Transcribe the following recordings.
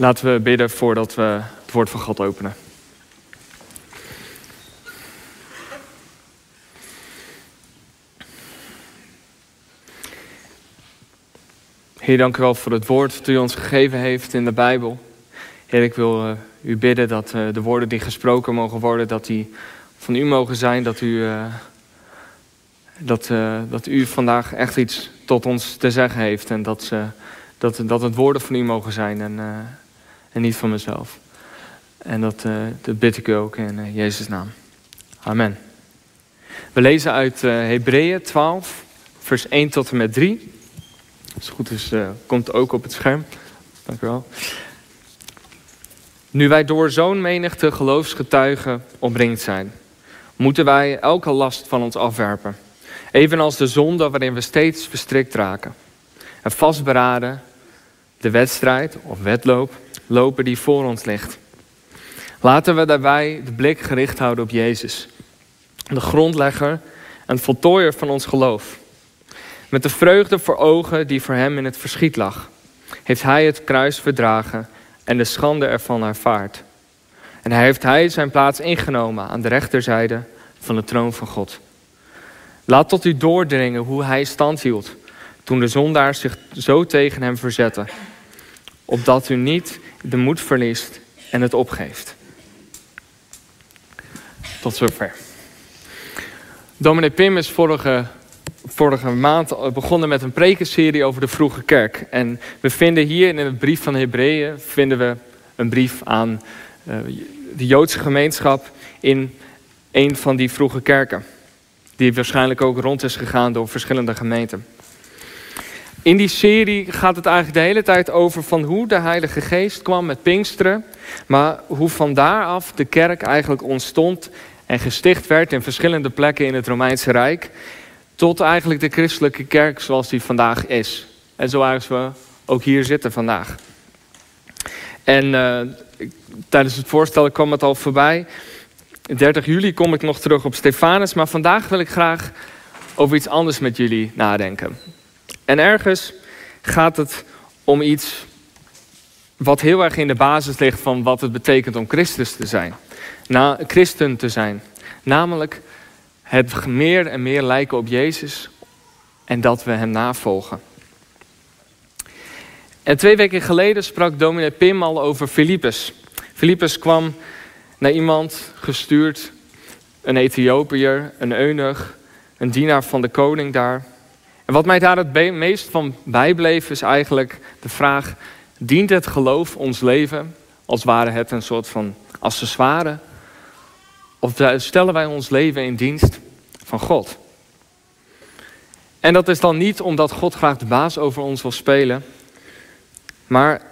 Laten we bidden voordat we het woord van God openen. Heer, dank u wel voor het woord dat u ons gegeven heeft in de Bijbel. Heer, ik wil uh, u bidden dat uh, de woorden die gesproken mogen worden, dat die van u mogen zijn. Dat u, uh, dat, dat u vandaag echt iets tot ons te zeggen heeft. En dat, dat, dat het woorden van u mogen zijn en, en niet van mezelf. En dat, dat bid ik u ook in Jezus' naam. Amen. We lezen uit Hebreeën 12, vers 1 tot en met 3. Als het goed is, komt ook op het scherm. Dank u wel. Nu wij door zo'n menigte geloofsgetuigen omringd zijn, moeten wij elke last van ons afwerpen. Evenals de zonde waarin we steeds verstrikt raken. En vastberaden de wedstrijd of wedloop lopen die voor ons ligt. Laten we daarbij de blik gericht houden op Jezus, de grondlegger en voltooier van ons geloof. Met de vreugde voor ogen die voor hem in het verschiet lag, heeft hij het kruis verdragen en de schande ervan ervaard. En hij heeft hij zijn plaats ingenomen aan de rechterzijde van de troon van God. Laat tot u doordringen hoe hij stand hield toen de zondaars zich zo tegen hem verzetten, opdat u niet de moed verliest en het opgeeft. Tot zover. Dominee Pim is vorige vorige maand begonnen met een prekenserie over de vroege kerk. En we vinden hier in het brief van Hebreeën vinden we een brief aan uh, de Joodse gemeenschap in een van die vroege kerken. Die waarschijnlijk ook rond is gegaan door verschillende gemeenten. In die serie gaat het eigenlijk de hele tijd over van hoe de Heilige Geest kwam met Pinksteren. Maar hoe van daaraf de kerk eigenlijk ontstond en gesticht werd in verschillende plekken in het Romeinse Rijk. Tot eigenlijk de christelijke kerk zoals die vandaag is. En zoals we ook hier zitten vandaag. En uh, tijdens het voorstellen kwam het al voorbij. 30 juli kom ik nog terug op Stefanus. Maar vandaag wil ik graag over iets anders met jullie nadenken. En ergens gaat het om iets wat heel erg in de basis ligt van wat het betekent om Christus te zijn. Christen te zijn. Namelijk het meer en meer lijken op Jezus en dat we Hem navolgen. En twee weken geleden sprak dominee Pim al over Filippus. Filippus kwam naar iemand gestuurd, een Ethiopiër, een eunuch, een dienaar van de koning daar. En wat mij daar het meest van bijbleef is eigenlijk de vraag, dient het geloof ons leven als ware het een soort van accessoire of stellen wij ons leven in dienst van God? En dat is dan niet omdat God graag de baas over ons wil spelen, maar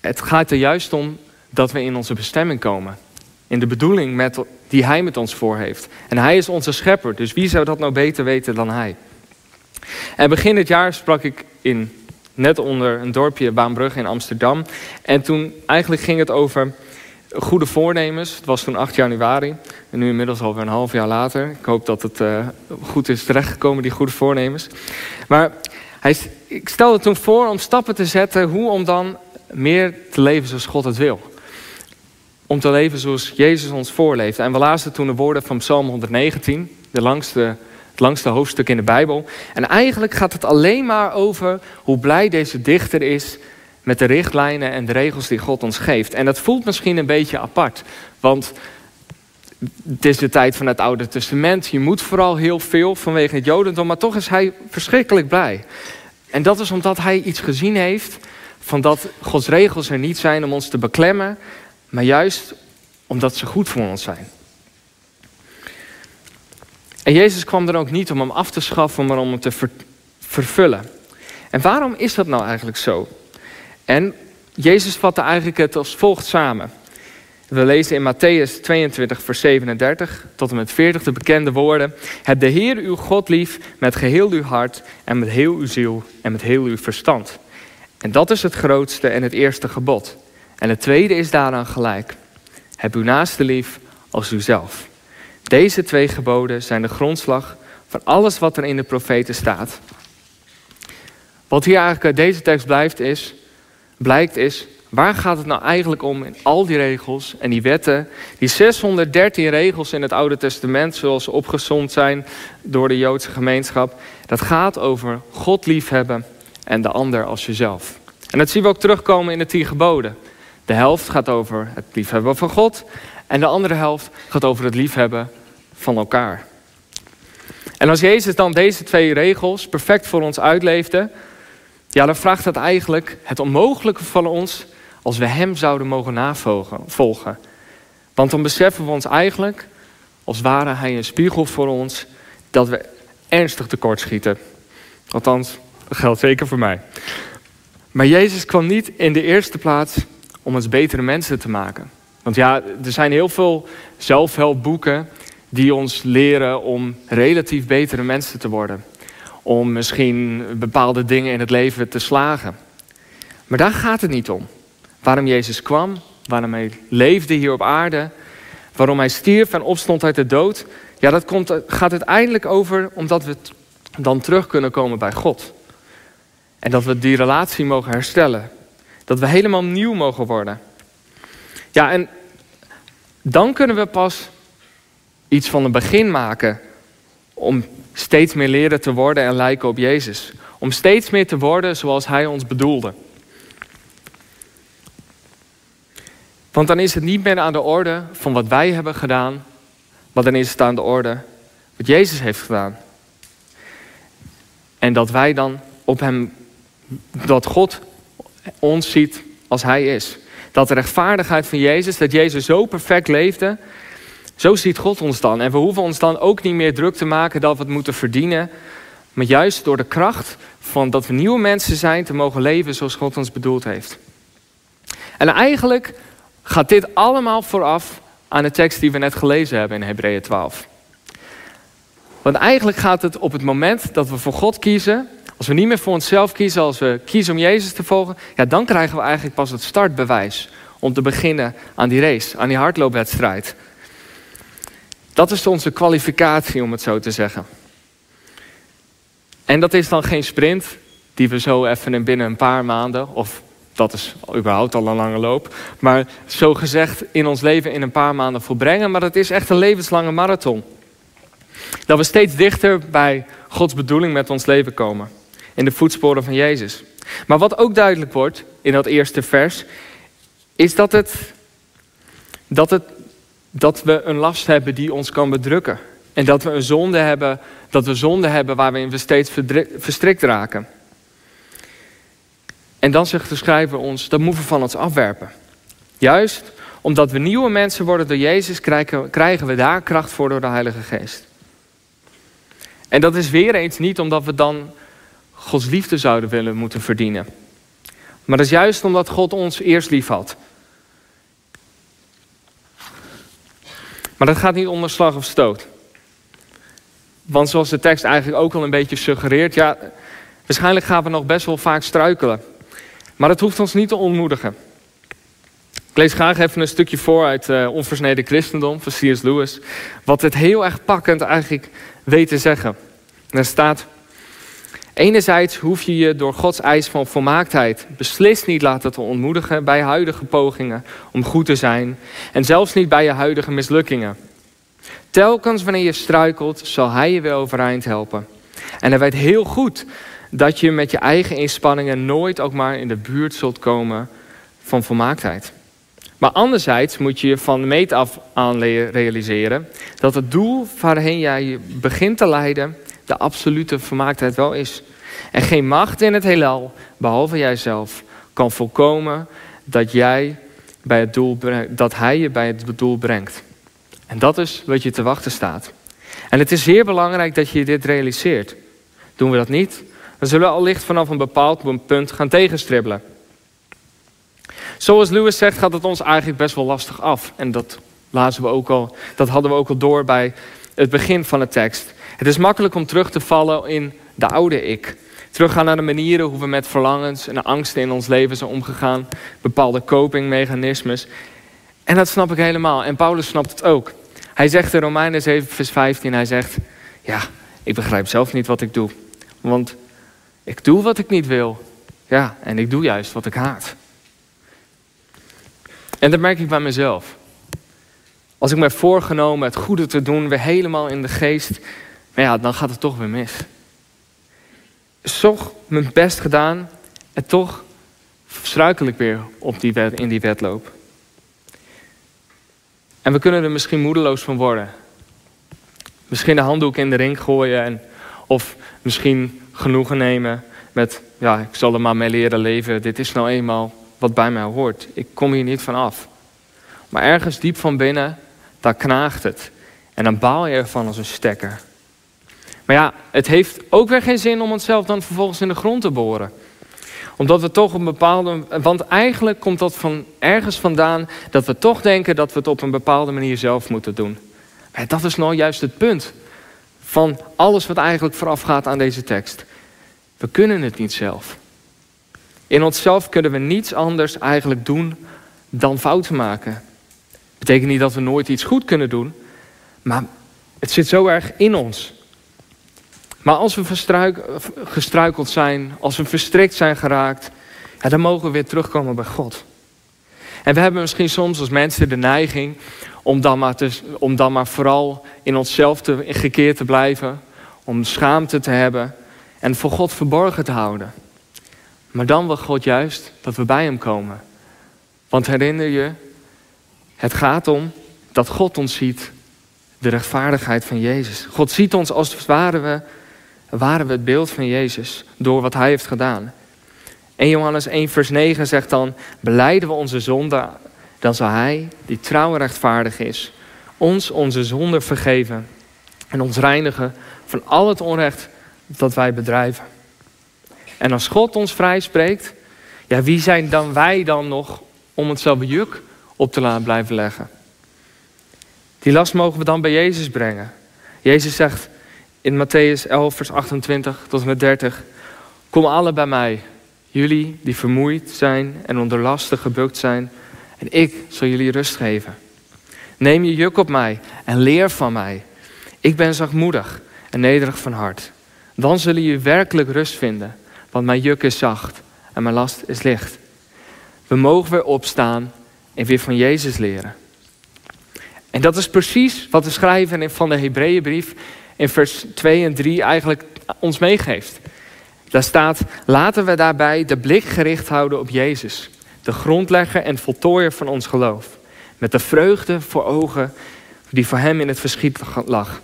het gaat er juist om dat we in onze bestemming komen. In de bedoeling met, die Hij met ons voor heeft. En Hij is onze schepper, dus wie zou dat nou beter weten dan Hij? En begin dit jaar sprak ik in, net onder een dorpje Baanbrug in Amsterdam. En toen eigenlijk ging het over goede voornemens. Het was toen 8 januari. En nu inmiddels alweer een half jaar later. Ik hoop dat het uh, goed is terechtgekomen, die goede voornemens. Maar hij, ik stelde toen voor om stappen te zetten. Hoe om dan meer te leven zoals God het wil. Om te leven zoals Jezus ons voorleeft. En we lazen toen de woorden van Psalm 119. De langste, het langste hoofdstuk in de Bijbel. En eigenlijk gaat het alleen maar over hoe blij deze dichter is met de richtlijnen en de regels die God ons geeft. En dat voelt misschien een beetje apart, want het is de tijd van het Oude Testament. Je moet vooral heel veel vanwege het Jodendom, maar toch is hij verschrikkelijk blij. En dat is omdat hij iets gezien heeft van dat Gods regels er niet zijn om ons te beklemmen, maar juist omdat ze goed voor ons zijn. En Jezus kwam er ook niet om hem af te schaffen, maar om hem te vervullen. En waarom is dat nou eigenlijk zo? En Jezus vatte eigenlijk het als volgt samen. We lezen in Matthäus 22, vers 37 tot en met 40 de bekende woorden. Heb de Heer uw God lief met geheel uw hart en met heel uw ziel en met heel uw verstand. En dat is het grootste en het eerste gebod. En het tweede is daaraan gelijk. Heb uw naaste lief als uzelf. Deze twee geboden zijn de grondslag van alles wat er in de profeten staat. Wat hier eigenlijk uit deze tekst blijft is, blijkt is, Waar gaat het nou eigenlijk om in al die regels en die wetten? Die 613 regels in het Oude Testament, zoals ze opgezond zijn door de Joodse gemeenschap. Dat gaat over God liefhebben en de ander als jezelf. En dat zien we ook terugkomen in de tien geboden. De helft gaat over het liefhebben van God. En de andere helft gaat over het liefhebben van elkaar. En als Jezus dan deze twee regels perfect voor ons uitleefde, ja, dan vraagt dat eigenlijk het onmogelijke van ons als we Hem zouden mogen navolgen. Want dan beseffen we ons eigenlijk, als ware Hij een spiegel voor ons, dat we ernstig tekortschieten. Althans, dat geldt zeker voor mij. Maar Jezus kwam niet in de eerste plaats om ons betere mensen te maken. Want ja, er zijn heel veel zelfhelpboeken die ons leren om relatief betere mensen te worden. Om misschien bepaalde dingen in het leven te slagen. Maar daar gaat het niet om. Waarom Jezus kwam, waarom hij leefde hier op aarde, waarom hij stierf en opstond uit de dood. Ja, dat komt, gaat uiteindelijk over omdat we dan terug kunnen komen bij God. En dat we die relatie mogen herstellen. Dat we helemaal nieuw mogen worden. Ja, en dan kunnen we pas iets van een begin maken om steeds meer leren te worden en lijken op Jezus. Om steeds meer te worden zoals Hij ons bedoelde. Want dan is het niet meer aan de orde van wat wij hebben gedaan, maar dan is het aan de orde wat Jezus heeft gedaan. En dat wij dan op Hem, dat God ons ziet als Hij is. Dat de rechtvaardigheid van Jezus, dat Jezus zo perfect leefde, zo ziet God ons dan. En we hoeven ons dan ook niet meer druk te maken dat we het moeten verdienen. Maar juist door de kracht van dat we nieuwe mensen zijn te mogen leven zoals God ons bedoeld heeft. En eigenlijk gaat dit allemaal vooraf aan de tekst die we net gelezen hebben in Hebreeën 12. Want eigenlijk gaat het op het moment dat we voor God kiezen, als we niet meer voor onszelf kiezen, als we kiezen om Jezus te volgen, ja, dan krijgen we eigenlijk pas het startbewijs om te beginnen aan die race, aan die hardloopwedstrijd. Dat is onze kwalificatie, om het zo te zeggen. En dat is dan geen sprint die we zo even binnen een paar maanden, of dat is überhaupt al een lange loop, maar zo gezegd in ons leven in een paar maanden volbrengen. Maar dat is echt een levenslange marathon. Dat we steeds dichter bij Gods bedoeling met ons leven komen. In de voetsporen van Jezus. Maar wat ook duidelijk wordt in dat eerste vers, is dat het, dat het dat we een last hebben die ons kan bedrukken. En dat we een zonde hebben, dat we zonde hebben waarin we steeds verstrikt raken. En dan zegt de schrijver ons, dat moeten we van ons afwerpen. Juist omdat we nieuwe mensen worden door Jezus, krijgen, krijgen we daar kracht voor door de Heilige Geest. En dat is weer eens niet omdat we dan Gods liefde zouden willen moeten verdienen. Maar dat is juist omdat God ons eerst lief had. Maar dat gaat niet onder slag of stoot. Want zoals de tekst eigenlijk ook al een beetje suggereert, ja, waarschijnlijk gaan we nog best wel vaak struikelen. Maar dat hoeft ons niet te ontmoedigen. Ik lees graag even een stukje voor uit uh, Onversneden Christendom van C.S. Lewis. Wat het heel erg pakkend eigenlijk weet te zeggen. Er staat... Enerzijds hoef je je door Gods eis van volmaaktheid beslist niet laten te ontmoedigen bij huidige pogingen om goed te zijn en zelfs niet bij je huidige mislukkingen. Telkens wanneer je struikelt, zal Hij je weer overeind helpen. En hij weet heel goed dat je met je eigen inspanningen nooit ook maar in de buurt zult komen van volmaaktheid. Maar anderzijds moet je je van meet af aan realiseren dat het doel waarheen jij begint te leiden de absolute vermaaktheid wel is. En geen macht in het heelal, behalve jijzelf, kan voorkomen dat, jij bij het doel, dat hij je bij het doel brengt. En dat is wat je te wachten staat. En het is zeer belangrijk dat je dit realiseert. Doen we dat niet, dan zullen we allicht vanaf een bepaald punt gaan tegenstribbelen. Zoals Lewis zegt, gaat het ons eigenlijk best wel lastig af. En dat, lazen we ook al, dat hadden we ook al door bij het begin van de tekst. Het is makkelijk om terug te vallen in de oude ik. Teruggaan naar de manieren hoe we met verlangens en angsten in ons leven zijn omgegaan. Bepaalde copingmechanismes. En dat snap ik helemaal. En Paulus snapt het ook. Hij zegt in Romeinen 7 vers 15, hij zegt... Ja, ik begrijp zelf niet wat ik doe. Want ik doe wat ik niet wil. Ja, en ik doe juist wat ik haat. En dat merk ik bij mezelf. Als ik heb voorgenomen het goede te doen, weer helemaal in de geest, maar ja, dan gaat het toch weer mis. Toch mijn best gedaan en toch struikel ik weer op die wet, in die wedloop. En we kunnen er misschien moedeloos van worden. Misschien de handdoek in de ring gooien en, of misschien genoegen nemen met, ja, ik zal er maar mee leren leven. Dit is nou eenmaal wat bij mij hoort. Ik kom hier niet van af. Maar ergens diep van binnen, daar knaagt het. En dan baal je ervan als een stekker. Maar ja, het heeft ook weer geen zin om onszelf dan vervolgens in de grond te boren. Omdat we toch een bepaalde. Want eigenlijk komt dat van ergens vandaan dat we toch denken dat we het op een bepaalde manier zelf moeten doen. En dat is nou juist het punt van alles wat eigenlijk voorafgaat aan deze tekst. We kunnen het niet zelf. In onszelf kunnen we niets anders eigenlijk doen dan fouten maken. Betekent niet dat we nooit iets goed kunnen doen, maar het zit zo erg in ons. Maar als we gestruikeld zijn, als we verstrikt zijn geraakt, ja, dan mogen we weer terugkomen bij God. En we hebben misschien soms als mensen de neiging om dan maar, te, om dan maar vooral in onszelf te, gekeerd te blijven, om schaamte te hebben en voor God verborgen te houden. Maar dan wil God juist dat we bij Hem komen. Want herinner je, het gaat om dat God ons ziet, de rechtvaardigheid van Jezus. God ziet ons als waren we, waren we het beeld van Jezus door wat Hij heeft gedaan. 1 Johannes 1 vers 9 zegt dan, beleiden we onze zonde, dan zal Hij, die trouw en rechtvaardig is, ons onze zonde vergeven en ons reinigen van al het onrecht dat wij bedrijven. En als God ons vrij spreekt, ja, wie zijn dan wij dan nog om hetzelfde juk op te laten blijven leggen? Die last mogen we dan bij Jezus brengen. Jezus zegt in Matthäus 11, vers 28 tot en met 30: Kom alle bij mij, jullie die vermoeid zijn en onder lasten gebukt zijn, en ik zal jullie rust geven. Neem je juk op mij en leer van mij. Ik ben zachtmoedig en nederig van hart. Dan zullen je werkelijk rust vinden, want mijn juk is zacht en mijn last is licht. We mogen weer opstaan en weer van Jezus leren. En dat is precies wat de schrijver van de Hebreeënbrief in vers 2 en 3 eigenlijk ons meegeeft. Daar staat, laten we daarbij de blik gericht houden op Jezus, de grondlegger en voltooier van ons geloof. Met de vreugde voor ogen die voor hem in het verschiet lag.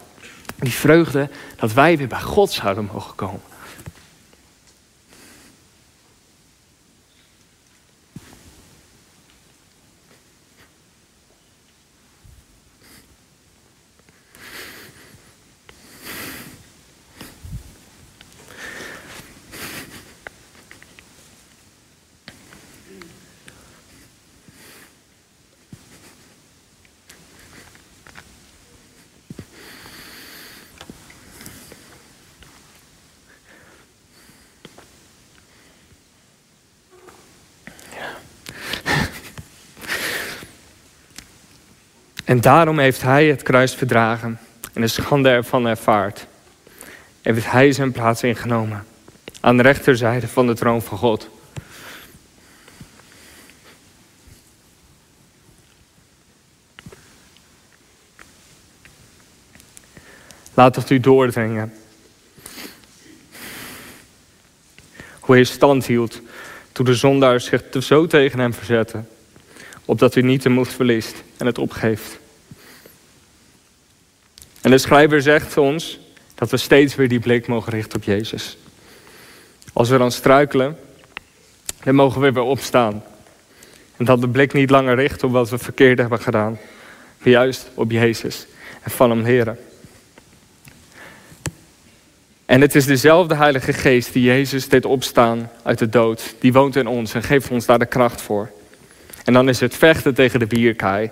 Die vreugde dat wij weer bij God zouden mogen komen. En daarom heeft hij het kruis verdragen en de schande ervan ervaard. En heeft hij zijn plaats ingenomen aan de rechterzijde van de troon van God. Laat het u doordringen. Hoe hij stand hield toen de zondaars zich zo tegen hem verzetten opdat u niet de moed verliest en het opgeeft. En de schrijver zegt ons dat we steeds weer die blik mogen richten op Jezus. Als we dan struikelen, dan mogen we weer opstaan. En dat de blik niet langer richt op wat we verkeerd hebben gedaan, maar juist op Jezus en van hem leren. En het is dezelfde Heilige Geest die Jezus deed opstaan uit de dood. Die woont in ons en geeft ons daar de kracht voor. En dan is het vechten tegen de bierkaai.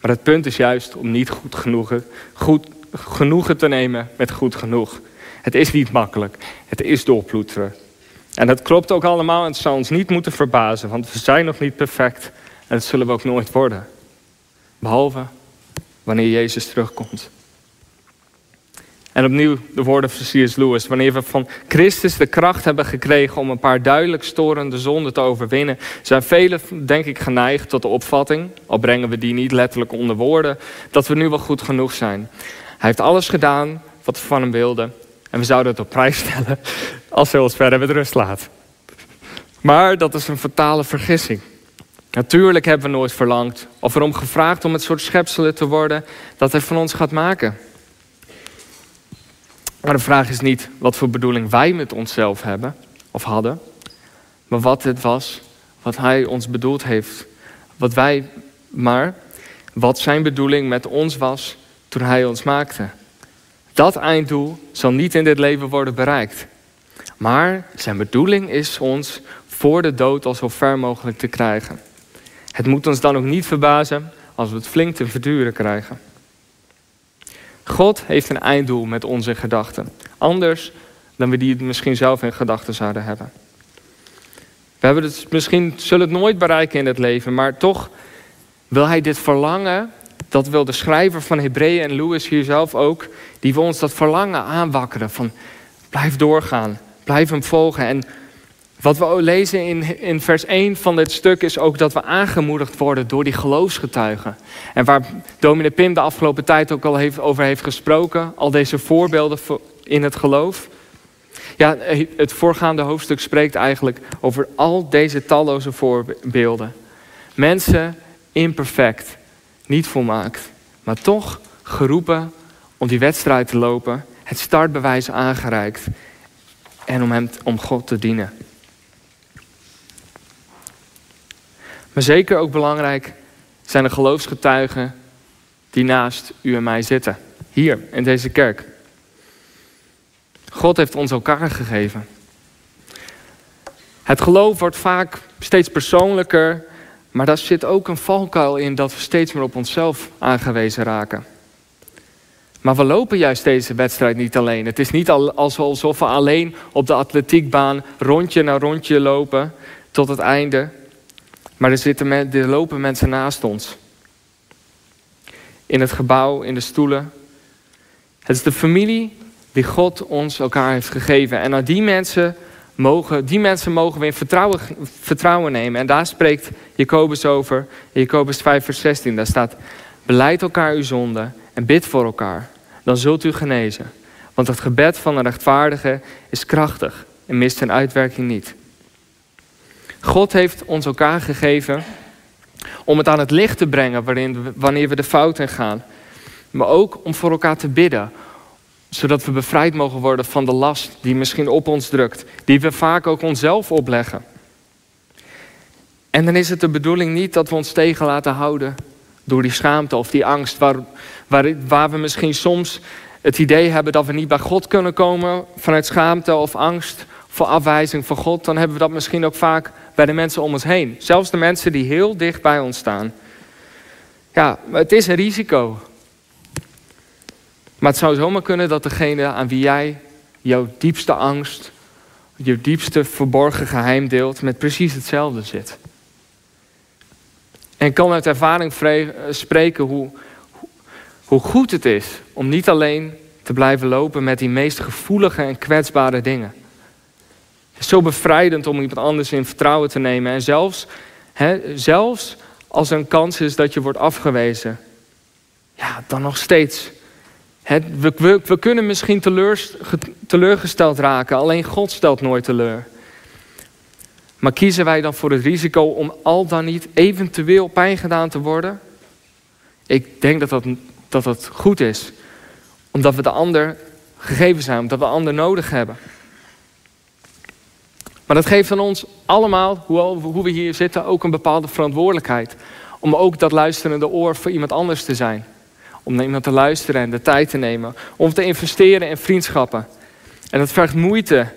Maar het punt is juist om niet goed genoegen, goed genoegen te nemen met goed genoeg. Het is niet makkelijk. Het is doorploeteren. En dat klopt ook allemaal en het zou ons niet moeten verbazen, want we zijn nog niet perfect en dat zullen we ook nooit worden. Behalve wanneer Jezus terugkomt. En opnieuw de woorden van C.S. Lewis. Wanneer we van Christus de kracht hebben gekregen om een paar duidelijk storende zonden te overwinnen, zijn velen, denk ik, geneigd tot de opvatting, al brengen we die niet letterlijk onder woorden, dat we nu wel goed genoeg zijn. Hij heeft alles gedaan wat we van hem wilden. En we zouden het op prijs stellen als hij ons verder met rust laat. Maar dat is een fatale vergissing. Natuurlijk hebben we nooit verlangd of erom gevraagd om het soort schepselen te worden dat hij van ons gaat maken. Maar de vraag is niet wat voor bedoeling wij met onszelf hebben of hadden, maar wat het was wat hij ons bedoeld heeft. Wat wij, maar wat zijn bedoeling met ons was toen hij ons maakte. Dat einddoel zal niet in dit leven worden bereikt. Maar zijn bedoeling is ons voor de dood al zo ver mogelijk te krijgen. Het moet ons dan ook niet verbazen als we het flink te verduren krijgen. God heeft een einddoel met onze gedachten. Anders dan we die misschien zelf in gedachten zouden hebben. We hebben het misschien, zullen het nooit bereiken in het leven, maar toch wil hij dit verlangen, dat wil de schrijver van Hebreeën en Lewis hier zelf ook, die wil ons dat verlangen aanwakkeren van blijf doorgaan, blijf hem volgen. En wat we lezen in, in vers 1 van dit stuk is ook dat we aangemoedigd worden door die geloofsgetuigen. En waar dominee Pim de afgelopen tijd ook al heeft, over heeft gesproken, al deze voorbeelden in het geloof. Ja, het voorgaande hoofdstuk spreekt eigenlijk over al deze talloze voorbeelden. Mensen imperfect, niet volmaakt, maar toch geroepen om die wedstrijd te lopen, het startbewijs aangereikt en om, hem, om God te dienen. Maar zeker ook belangrijk zijn de geloofsgetuigen die naast u en mij zitten. Hier in deze kerk. God heeft ons elkaar gegeven. Het geloof wordt vaak steeds persoonlijker, maar daar zit ook een valkuil in dat we steeds meer op onszelf aangewezen raken. Maar we lopen juist deze wedstrijd niet alleen. Het is niet alsof we alleen op de atletiekbaan rondje na rondje lopen tot het einde. Maar er, zitten, er lopen mensen naast ons. In het gebouw, in de stoelen. Het is de familie die God ons elkaar heeft gegeven. En naar die mensen mogen, die mensen mogen we in vertrouwen, vertrouwen nemen. En daar spreekt Jacobus over. In Jacobus 5 vers 16. Daar staat, beleid elkaar uw zonde en bid voor elkaar. Dan zult u genezen. Want het gebed van een rechtvaardige is krachtig en mist zijn uitwerking niet. God heeft ons elkaar gegeven om het aan het licht te brengen waarin wanneer we de fout in gaan. Maar ook om voor elkaar te bidden. Zodat we bevrijd mogen worden van de last die misschien op ons drukt. Die we vaak ook onszelf opleggen. En dan is het de bedoeling niet dat we ons tegen laten houden door die schaamte of die angst. Waar, waar, waar we misschien soms het idee hebben dat we niet bij God kunnen komen vanuit schaamte of angst voor afwijzing van God. Dan hebben we dat misschien ook vaak bij de mensen om ons heen. Zelfs de mensen die heel dicht bij ons staan. Ja, het is een risico. Maar het zou zomaar kunnen dat degene aan wie jij jouw diepste angst, je diepste verborgen geheim deelt, met precies hetzelfde zit. En kan uit ervaring spreken hoe, hoe goed het is om niet alleen te blijven lopen met die meest gevoelige en kwetsbare dingen is zo bevrijdend om iemand anders in vertrouwen te nemen. En zelfs, hè, zelfs als er een kans is dat je wordt afgewezen, ja, dan nog steeds. Hè, we, kunnen misschien teleurgesteld raken, alleen God stelt nooit teleur. Maar kiezen wij dan voor het risico om al dan niet eventueel pijn gedaan te worden? Ik denk dat dat, dat dat goed is, omdat we de ander gegeven zijn, omdat we de ander nodig hebben. Maar dat geeft aan ons allemaal, hoe we hier zitten, ook een bepaalde verantwoordelijkheid. Om ook dat luisterende oor voor iemand anders te zijn. Om naar iemand te luisteren en de tijd te nemen. Om te investeren in vriendschappen. En dat vergt moeite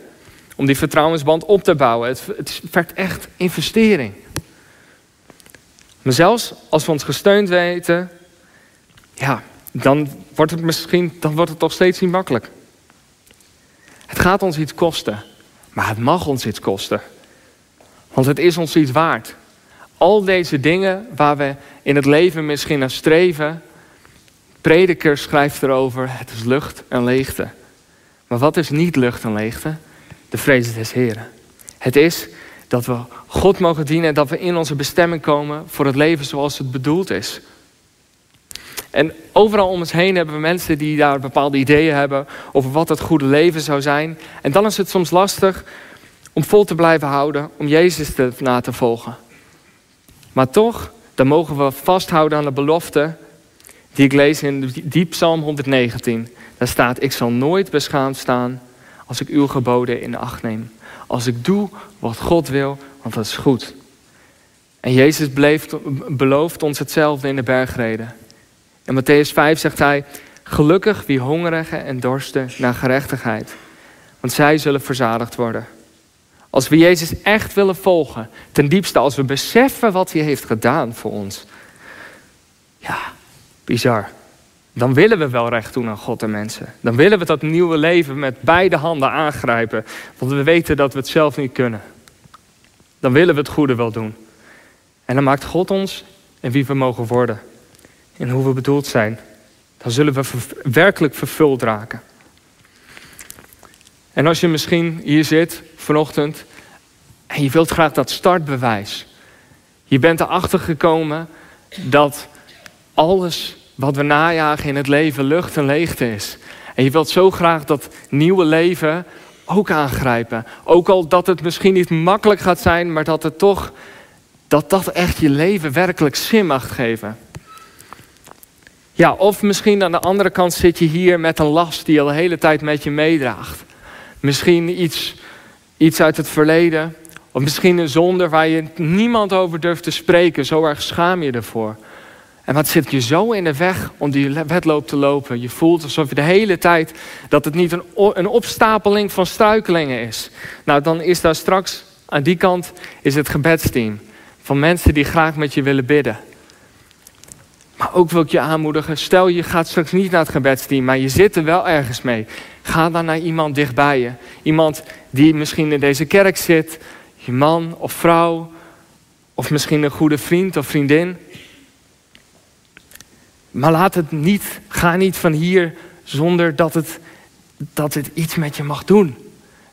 om die vertrouwensband op te bouwen. Het, het vergt echt investering. Maar zelfs als we ons gesteund weten, ja, dan wordt het misschien, dan wordt het toch steeds niet makkelijk. Het gaat ons iets kosten. Maar het mag ons iets kosten. Want het is ons iets waard. Al deze dingen waar we in het leven misschien naar streven. Prediker schrijft erover, het is lucht en leegte. Maar wat is niet lucht en leegte? De vrees des Heren. Het is dat we God mogen dienen en dat we in onze bestemming komen voor het leven zoals het bedoeld is. En overal om ons heen hebben we mensen die daar bepaalde ideeën hebben over wat het goede leven zou zijn. En dan is het soms lastig om vol te blijven houden, om Jezus te, na te volgen. Maar toch, dan mogen we vasthouden aan de belofte die ik lees in die Psalm 119. Daar staat, ik zal nooit beschaamd staan als ik uw geboden in acht neem. Als ik doe wat God wil, want dat is goed. En Jezus belooft ons hetzelfde in de bergreden. In Matthäus 5 zegt hij, gelukkig wie hongerigen en dorsten naar gerechtigheid, want zij zullen verzadigd worden. Als we Jezus echt willen volgen, ten diepste als we beseffen wat hij heeft gedaan voor ons. Ja, bizar. Dan willen we wel recht doen aan God en mensen. Dan willen we dat nieuwe leven met beide handen aangrijpen, want we weten dat we het zelf niet kunnen. Dan willen we het goede wel doen. En dan maakt God ons en wie we mogen worden en hoe we bedoeld zijn. Dan zullen we werkelijk vervuld raken. En als je misschien hier zit vanochtend en je wilt graag dat startbewijs. Je bent erachter gekomen dat alles wat we najagen in het leven lucht en leegte is. En je wilt zo graag dat nieuwe leven ook aangrijpen. Ook al dat het misschien niet makkelijk gaat zijn, maar dat het toch, dat dat echt je leven werkelijk zin mag geven. Ja, of misschien aan de andere kant zit je hier met een last die je al de hele tijd met je meedraagt. Misschien iets, iets uit het verleden. Of misschien een zonde waar je niemand over durft te spreken. Zo erg schaam je ervoor. En wat zit je zo in de weg om die wedloop te lopen? Je voelt alsof je de hele tijd dat het niet een, een opstapeling van struikelingen is. Nou, dan is daar straks aan die kant is het gebedsteam. Van mensen die graag met je willen bidden. Maar ook wil ik je aanmoedigen, stel je gaat straks niet naar het gebedsteam, maar je zit er wel ergens mee. Ga dan naar iemand dichtbij je. Iemand die misschien in deze kerk zit, je man of vrouw, of misschien een goede vriend of vriendin. Maar laat het niet, ga niet van hier zonder dat het, dat het iets met je mag doen.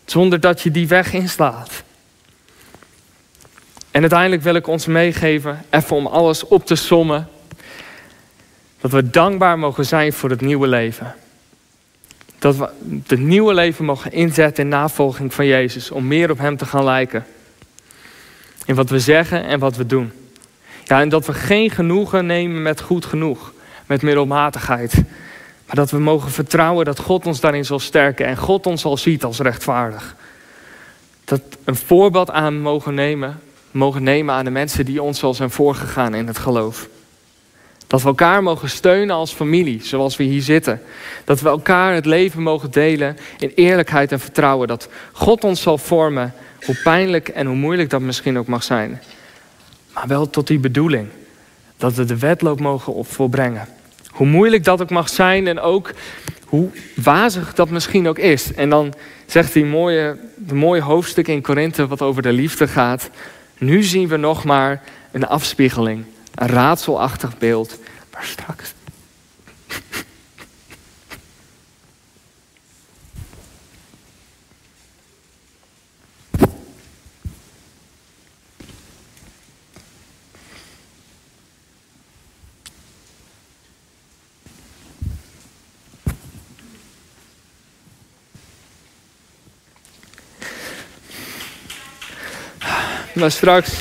Zonder dat je die weg inslaat. En uiteindelijk wil ik ons meegeven, even om alles op te sommen. Dat we dankbaar mogen zijn voor het nieuwe leven. Dat we het nieuwe leven mogen inzetten in navolging van Jezus. Om meer op Hem te gaan lijken. In wat we zeggen en wat we doen. Ja, en dat we geen genoegen nemen met goed genoeg. Met middelmatigheid. Maar dat we mogen vertrouwen dat God ons daarin zal sterken. En God ons al ziet als rechtvaardig. Dat een voorbeeld aan mogen nemen. Mogen nemen aan de mensen die ons al zijn voorgegaan in het geloof. Dat we elkaar mogen steunen als familie, zoals we hier zitten. Dat we elkaar het leven mogen delen in eerlijkheid en vertrouwen. Dat God ons zal vormen, hoe pijnlijk en hoe moeilijk dat misschien ook mag zijn. Maar wel tot die bedoeling. Dat we de wedloop mogen volbrengen. Hoe moeilijk dat ook mag zijn en ook hoe wazig dat misschien ook is. En dan zegt hij mooie, een mooie hoofdstuk in Korinthe wat over de liefde gaat. Nu zien we nog maar een afspiegeling een raadselachtig beeld, maar straks. Maar straks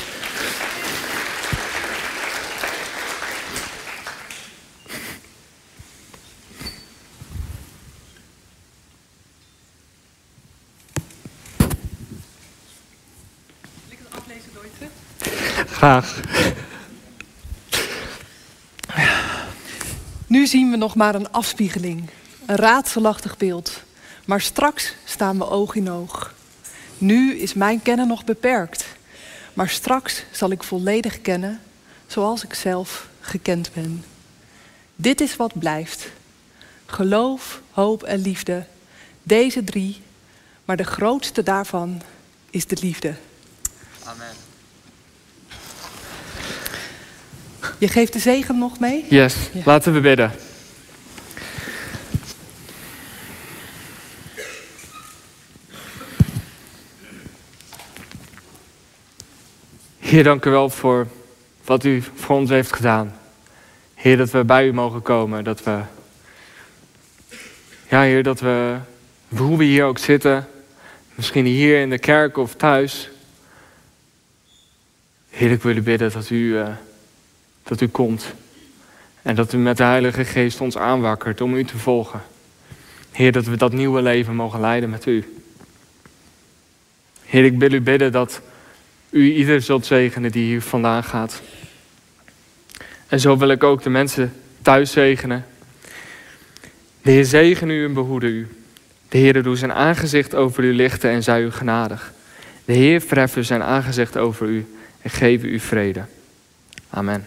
Graag. Nu zien we nog maar een afspiegeling, een raadselachtig beeld. Maar straks staan we oog in oog. Nu is mijn kennen nog beperkt. Maar straks zal ik volledig kennen zoals ik zelf gekend ben. Dit is wat blijft. Geloof, hoop en liefde. Deze drie, maar de grootste daarvan is de liefde. Amen. Je geeft de zegen nog mee? Yes, laten we bidden. Heer, dank u wel voor wat u voor ons heeft gedaan. Heer, dat we bij u mogen komen. Dat we, ja Heer, dat we, hoe we hier ook zitten, misschien hier in de kerk of thuis. Heer, ik wil u bidden dat u, uh, dat u komt. En dat u met de Heilige Geest ons aanwakkert om u te volgen. Heer, dat we dat nieuwe leven mogen leiden met u. Heer, ik wil u bidden dat u ieder zult zegenen die hier vandaan gaat. En zo wil ik ook de mensen thuis zegenen. De Heer zegen u en behoede u. De Heer doet zijn aangezicht over u lichten en zij u genadig. De Heer verheffen zijn aangezicht over u en geven u vrede. Amen.